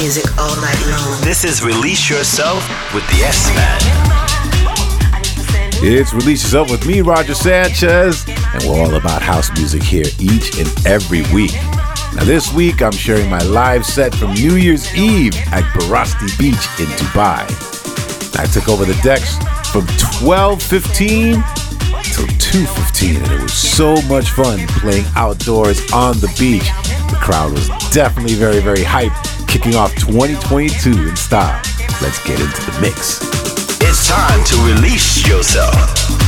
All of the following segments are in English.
music all night long. This is Release Yourself with the S Man. It's Release Yourself with me, Roger Sanchez, and we're all about house music here each and every week. Now, this week I'm sharing my live set from New Year's Eve at Barasti Beach in Dubai. I took over the decks from 12:15 till 2:15, and it was so much fun playing outdoors on the beach. The crowd was definitely very, very hyped, kicking off 2022 in style. Let's get into the mix. It's time to release yourself.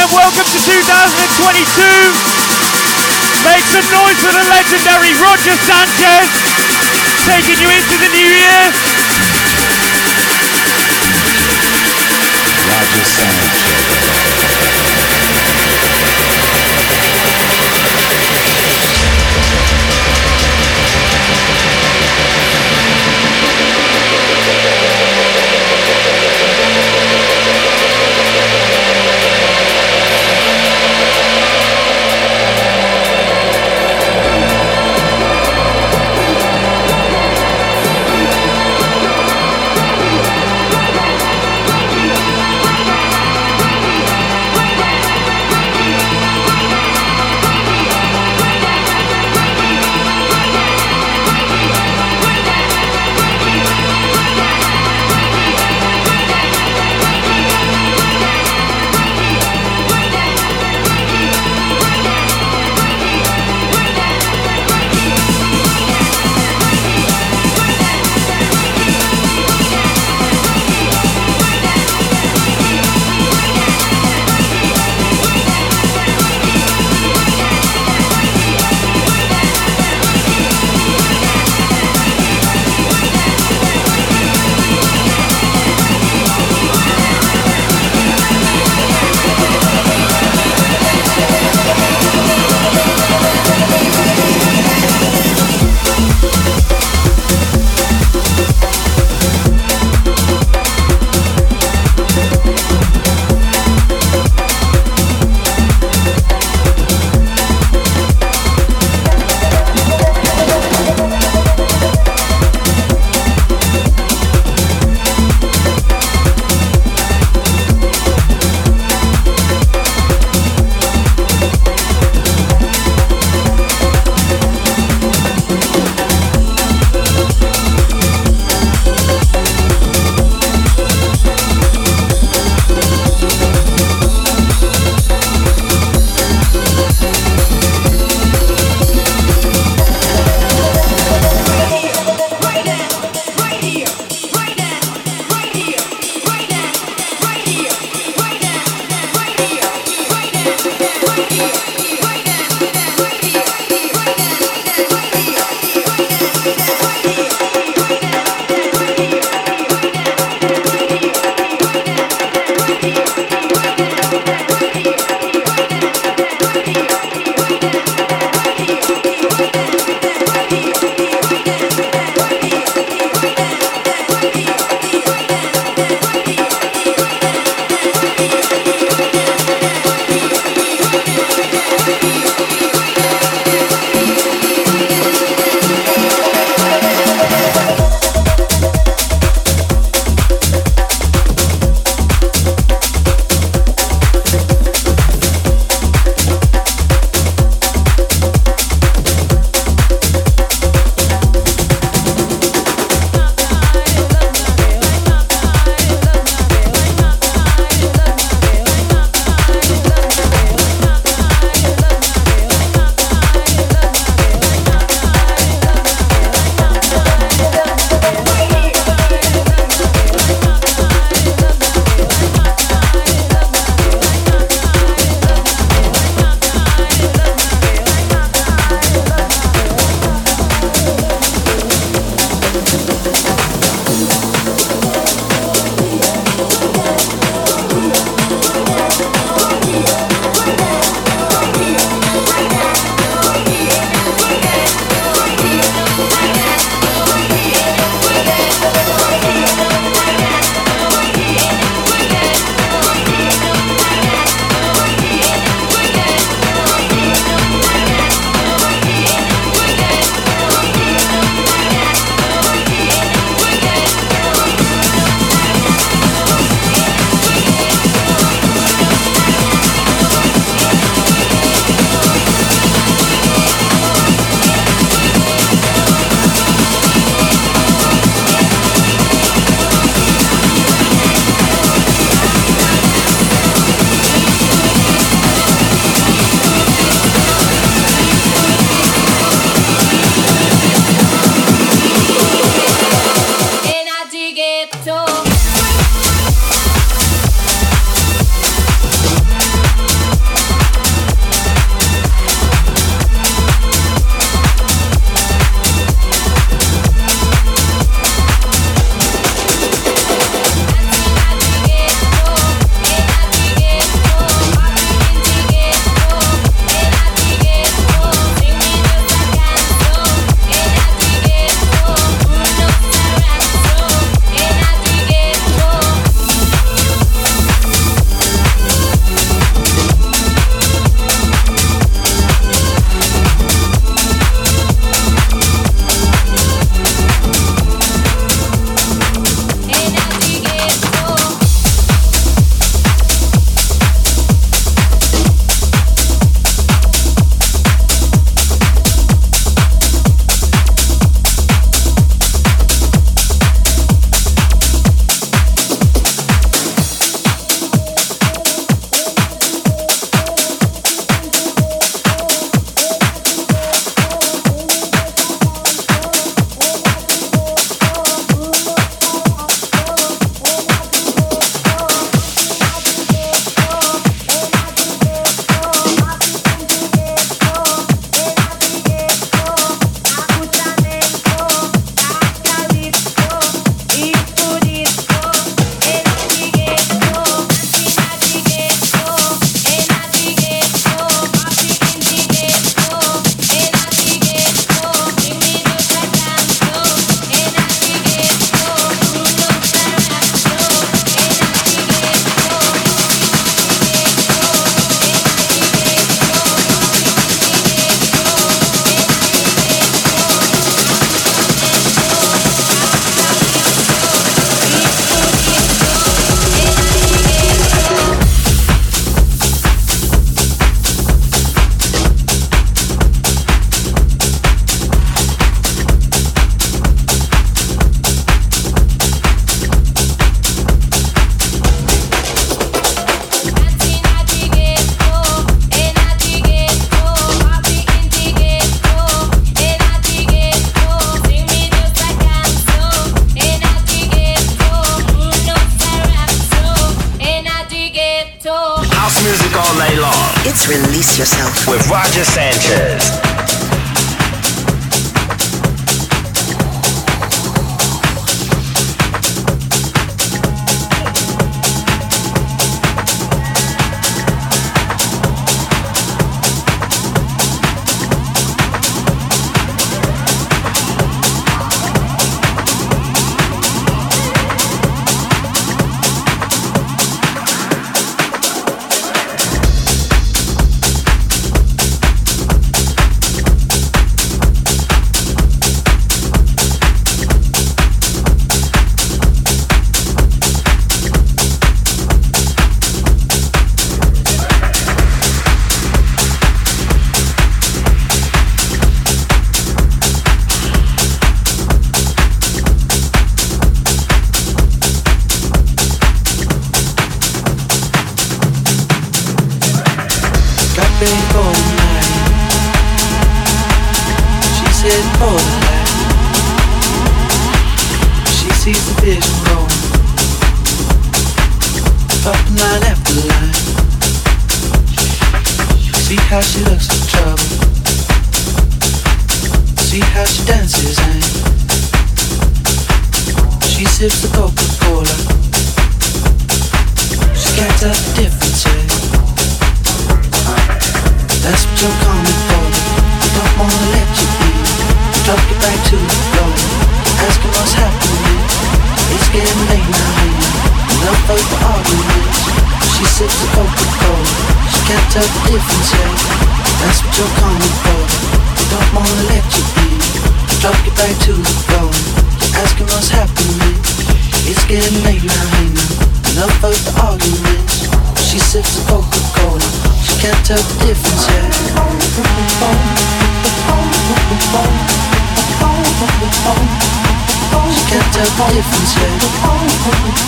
Again, welcome to 2022. Make some noise for the legendary Roger Sanchez, taking you into the new year. Roger Sanchez.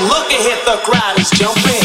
Look ahead, the crowd is jumping.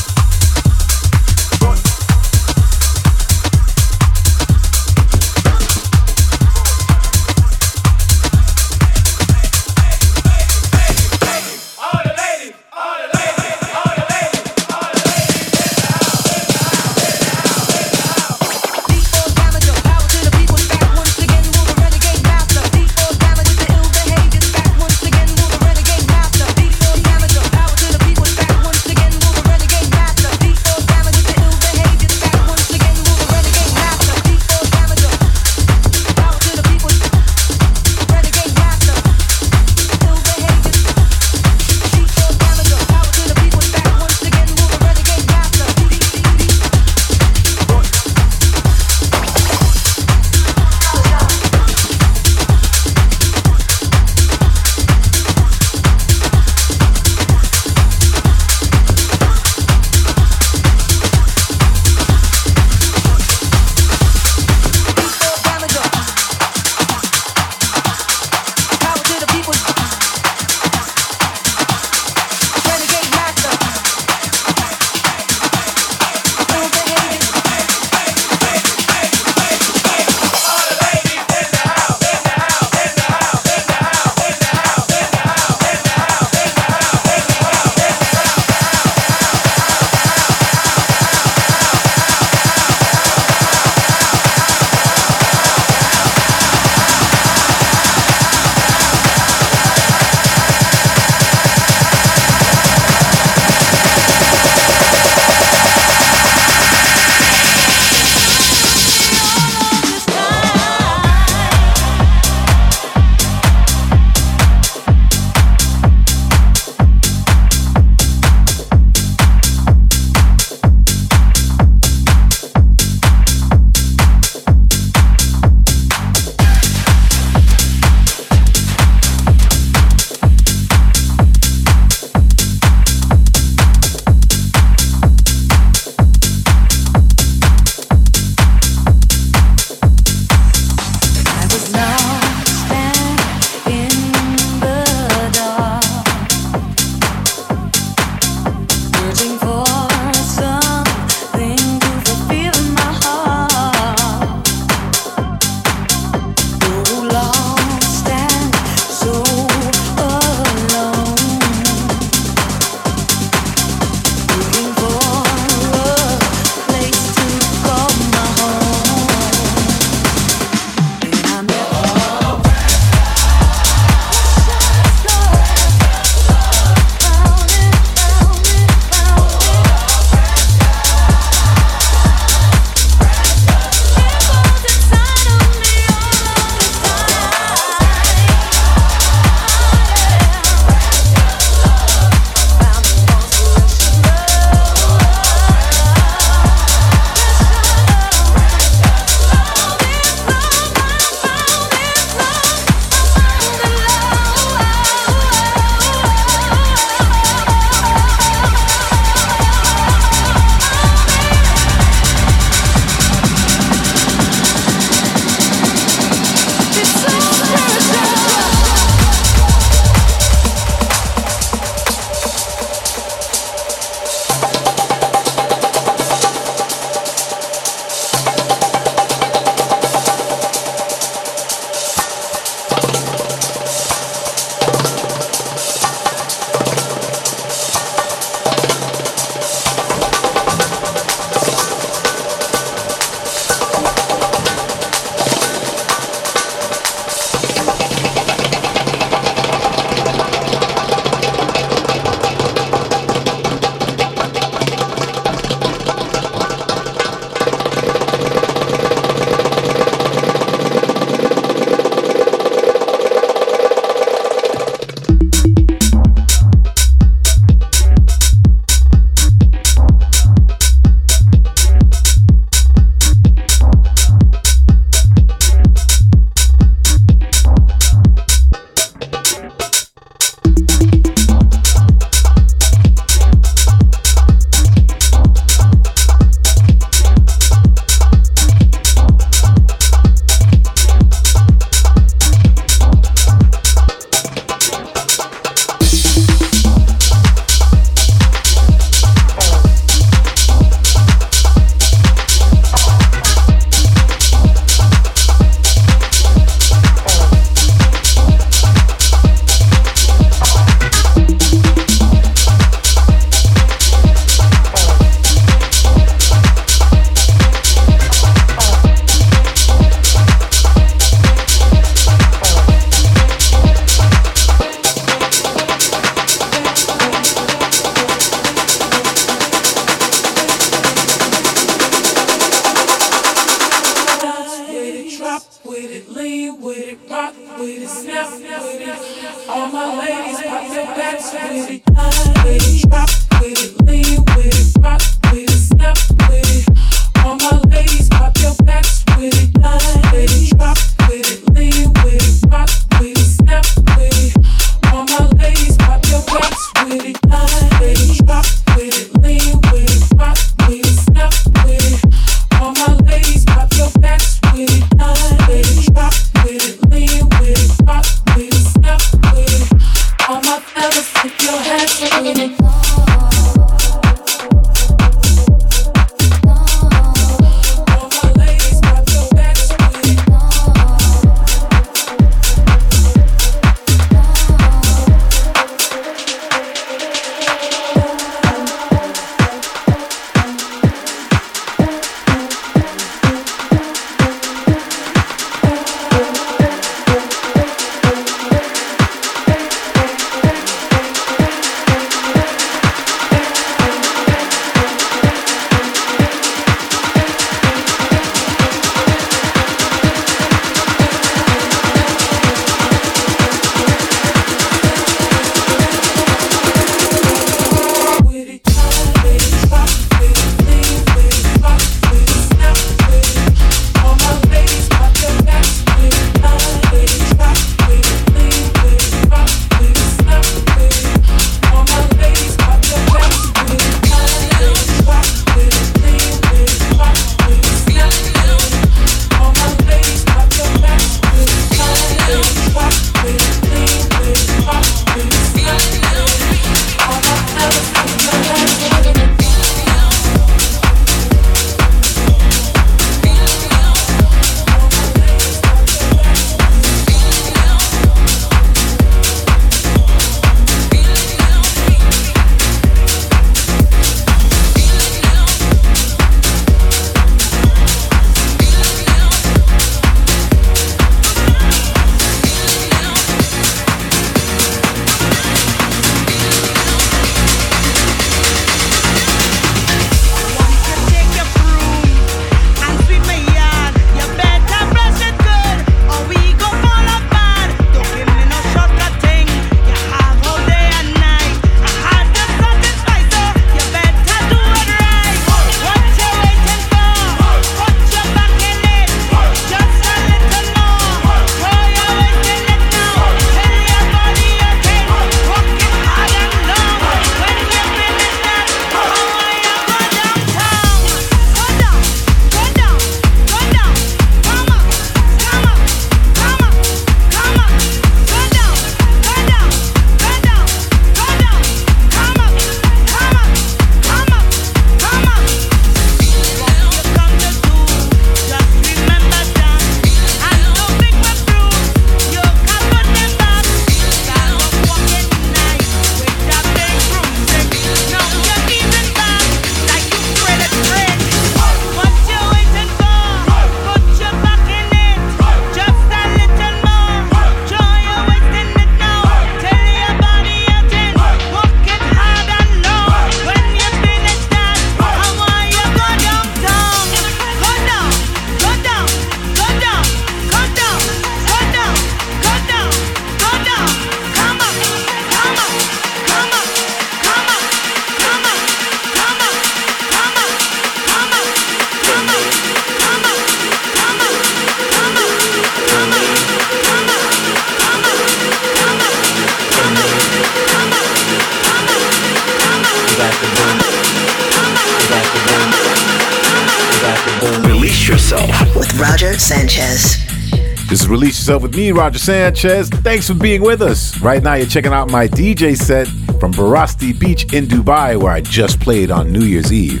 With me, Roger Sanchez. Thanks for being with us. Right now, you're checking out my DJ set from Barasti Beach in Dubai, where I just played on New Year's Eve.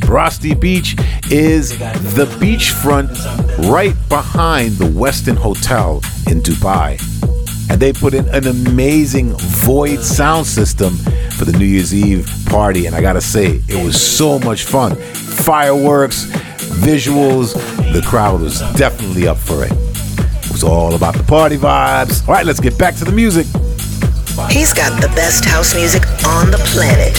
Barasti Beach is the beachfront right behind the Westin Hotel in Dubai. And they put in an amazing void sound system for the New Year's Eve party. And I gotta say, it was so much fun. Fireworks, visuals, the crowd was definitely up for it. It's all about the party vibes. All right, let's get back to the music. He's got the best house music on the planet.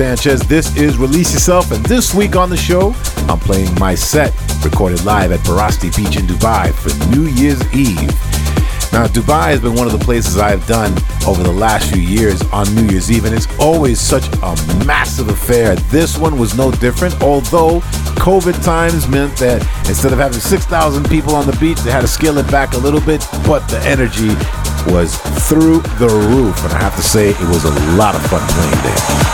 Sanchez. This is Release Yourself, and this week on the show, I'm playing my set recorded live at Barasti Beach in Dubai for New Year's Eve. Now, Dubai has been one of the places I've done over the last few years on New Year's Eve, and it's always such a massive affair. This one was no different, although COVID times meant that instead of having 6,000 people on the beach, they had to scale it back a little bit, but the energy was through the roof, and I have to say, it was a lot of fun playing there.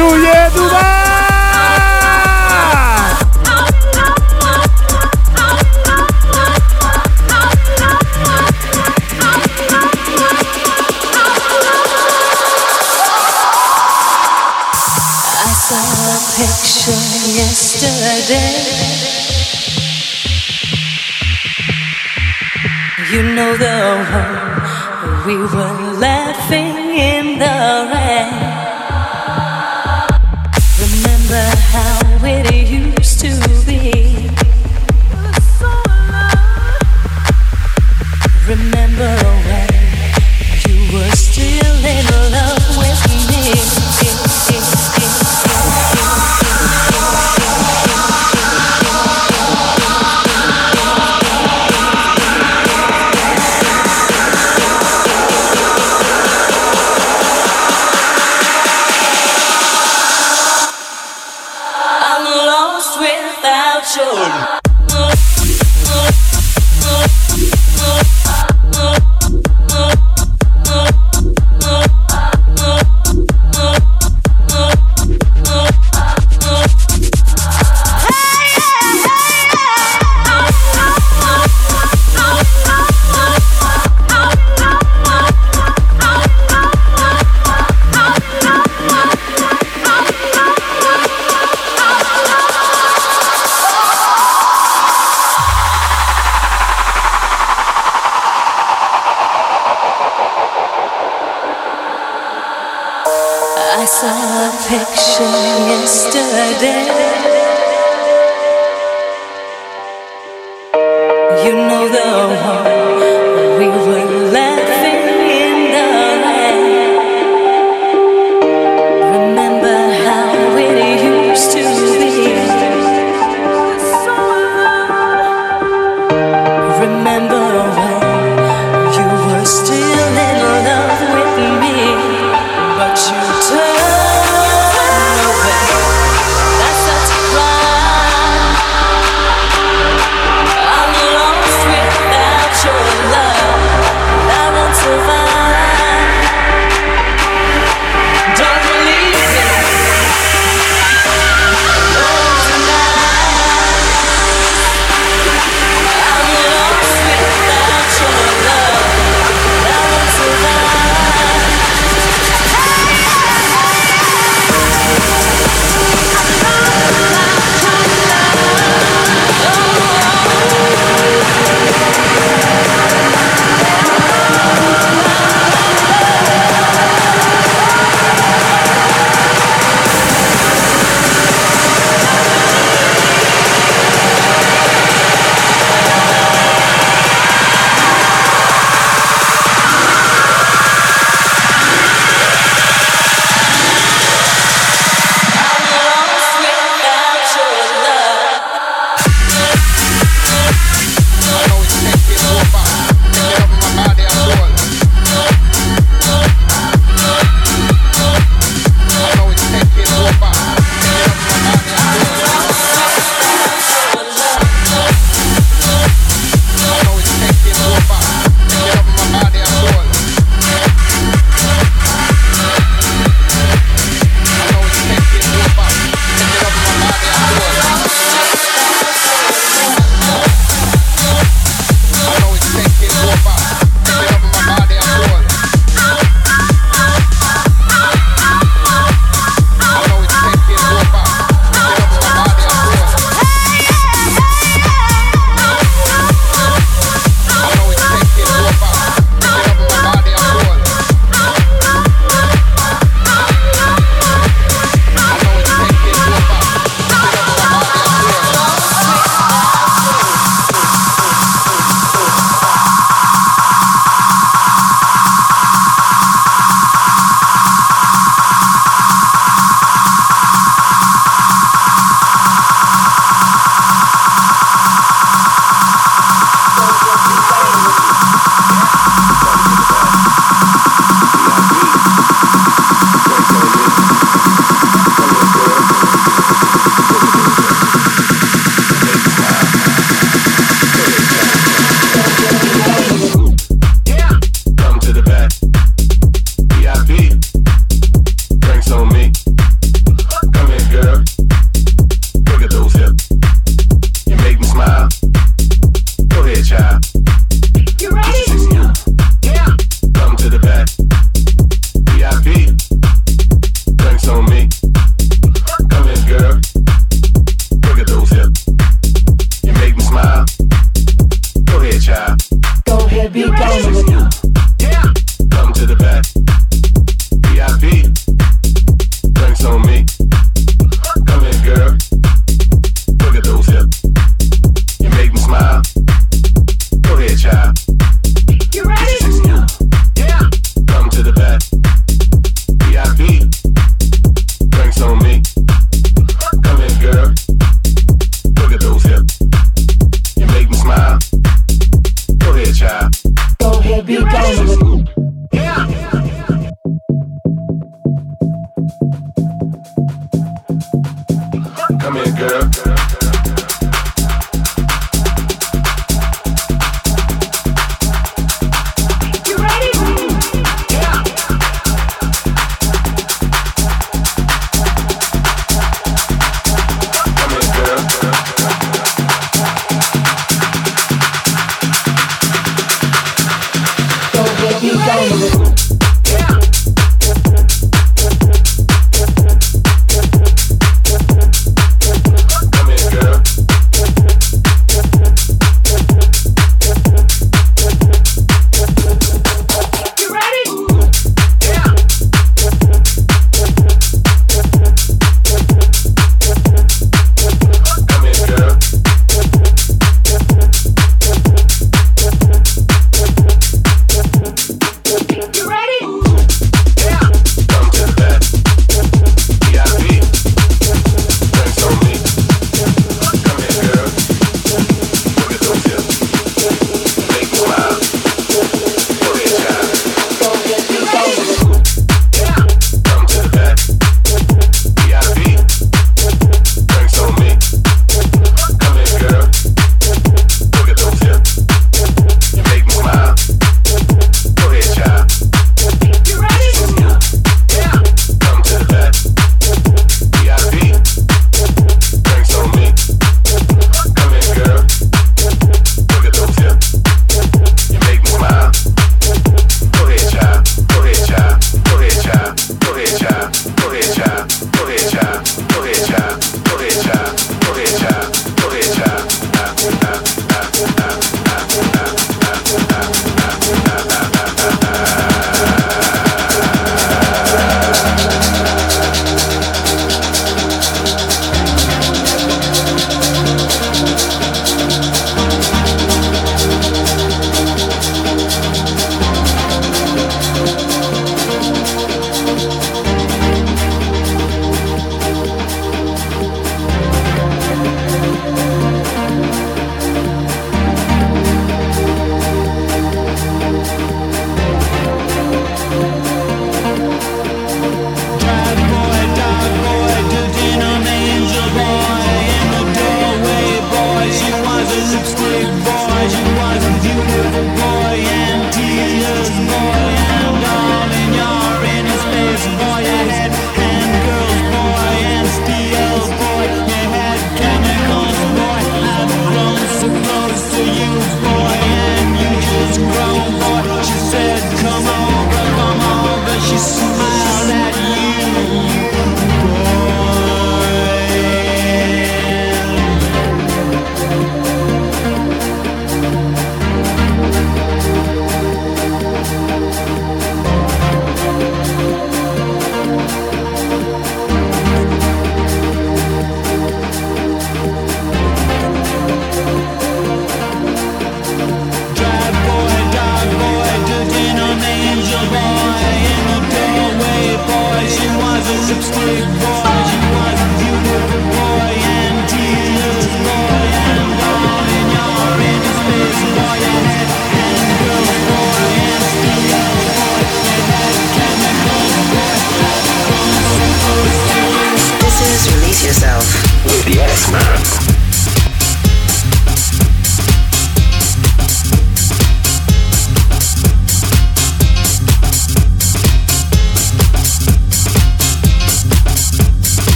New Year,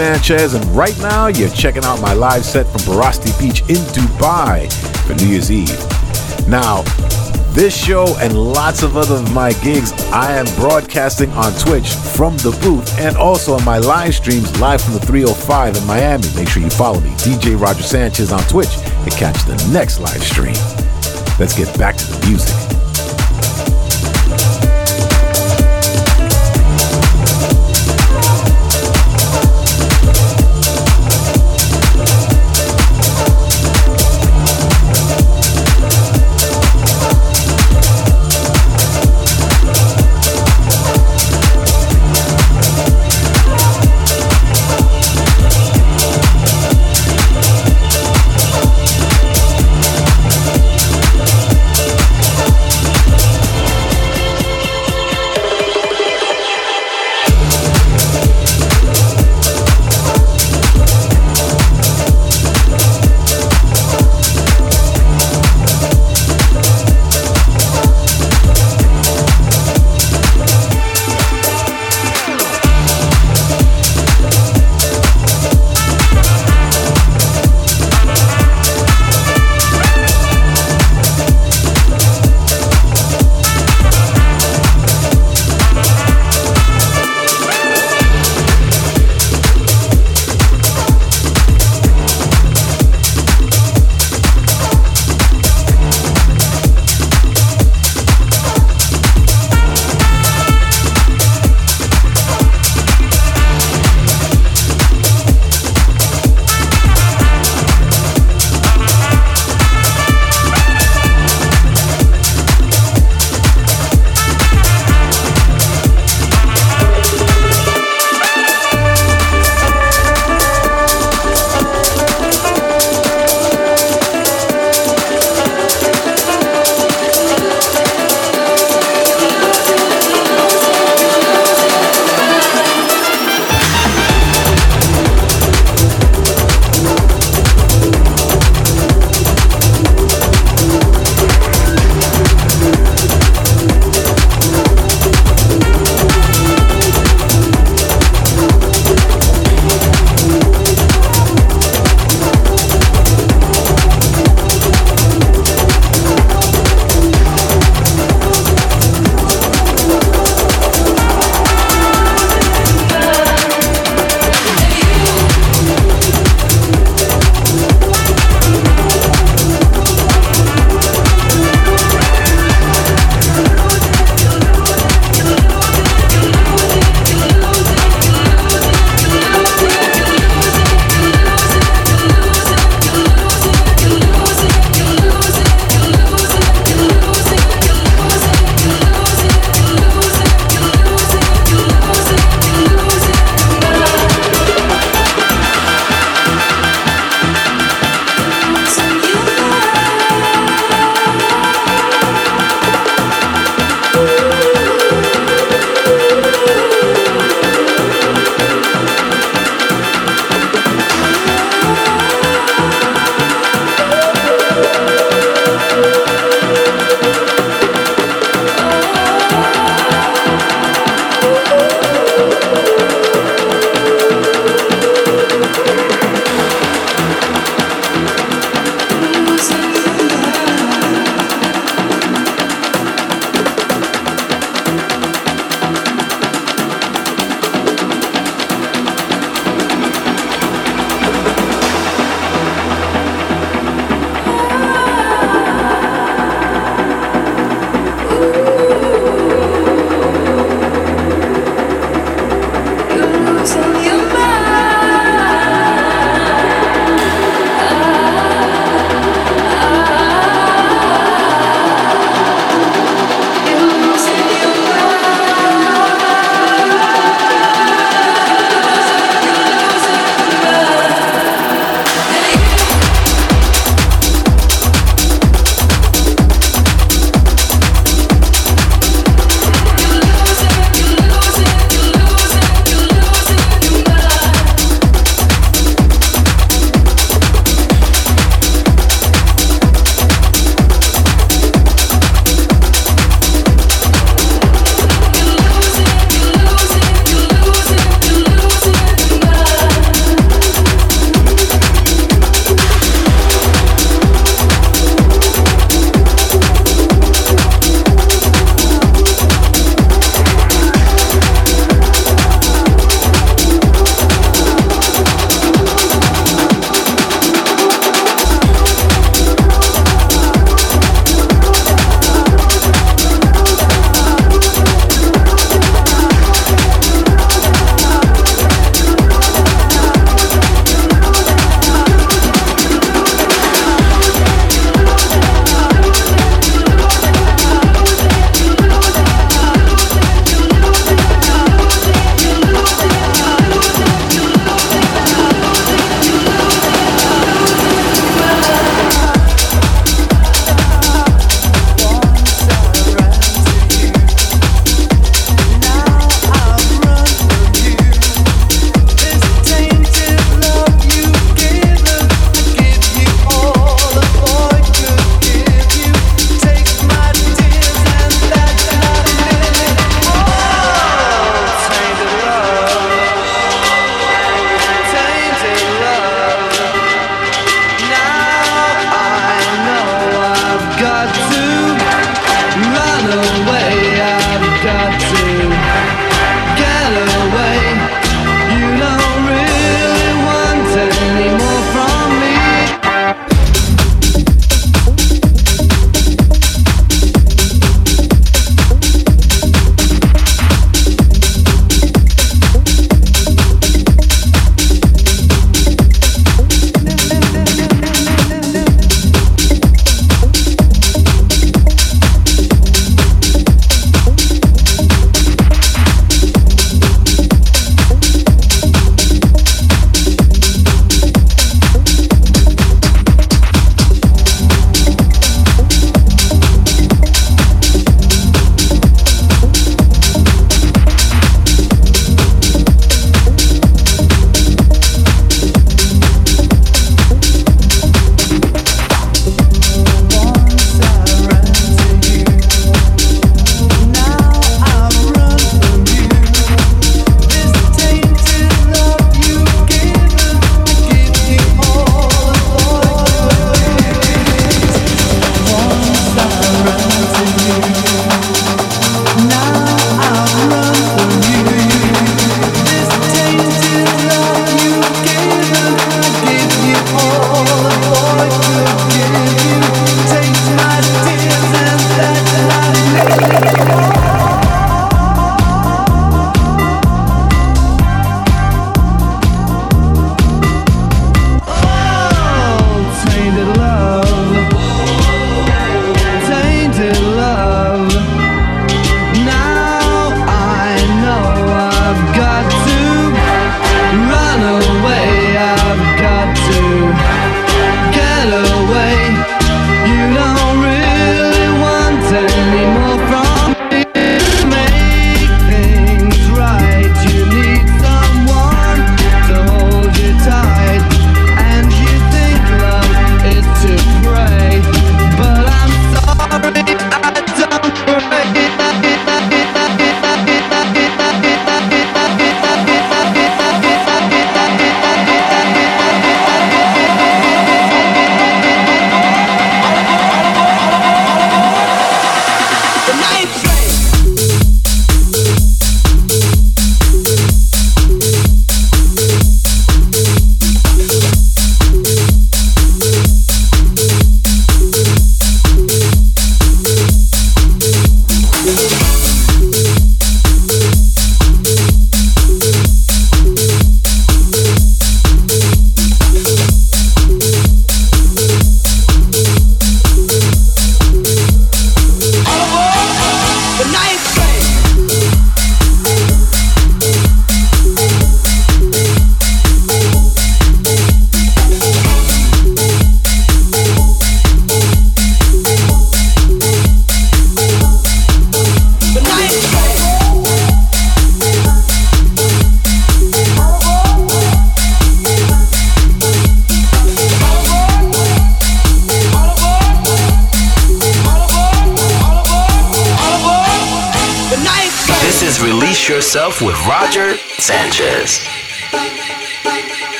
Sanchez, and right now you're checking out my live set from Barasti Beach in Dubai for New Year's Eve. Now, this show and lots of other of my gigs, I am broadcasting on Twitch from the booth and also on my live streams live from the 305 in Miami. Make sure you follow me, DJ Roger Sanchez on Twitch, to catch the next live stream. Let's get back to the music.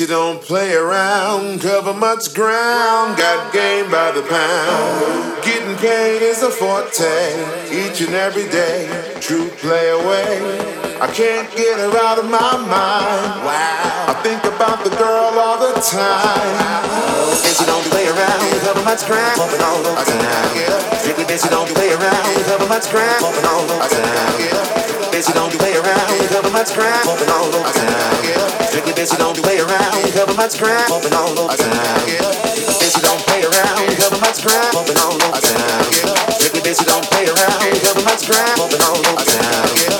You don't play around, cover much ground, got game by the pound. Getting paid is a forte, each and every day, true play away. I can't get her out of my mind. Wow, I think about the girl all the time. Bitch, you don't play around, cover much ground, bumping all over town. Strictly bitch, you don't play around, cover much ground, bumping all over town. Bitch, you don't play around, cover much ground, bumping all over town. Strictly you don't play around, cover much ground, bumping all over town. You don't play around, You cover much ground, bumping all over town. Strictly you don't play around, cover much ground, bumping all over town.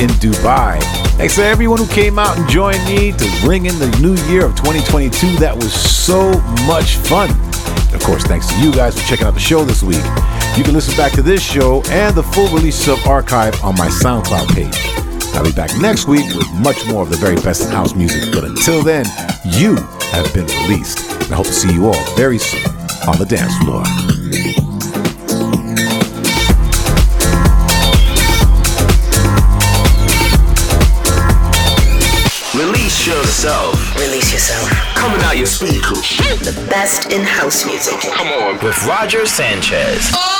In Dubai. Thanks to everyone who came out and joined me to ring in the new year of 2022. That was so much fun. of course, thanks to you guys for checking out the show this week. You can listen back to this show and the full release of archive on my SoundCloud page. I'll be back next week with much more of the very best in house music. But until then, you have been released. I hope to see you all very soon on the dance floor. Yourself. Release yourself. Coming out your speakers. The best in house music. Come on. With Roger Sanchez. Oh!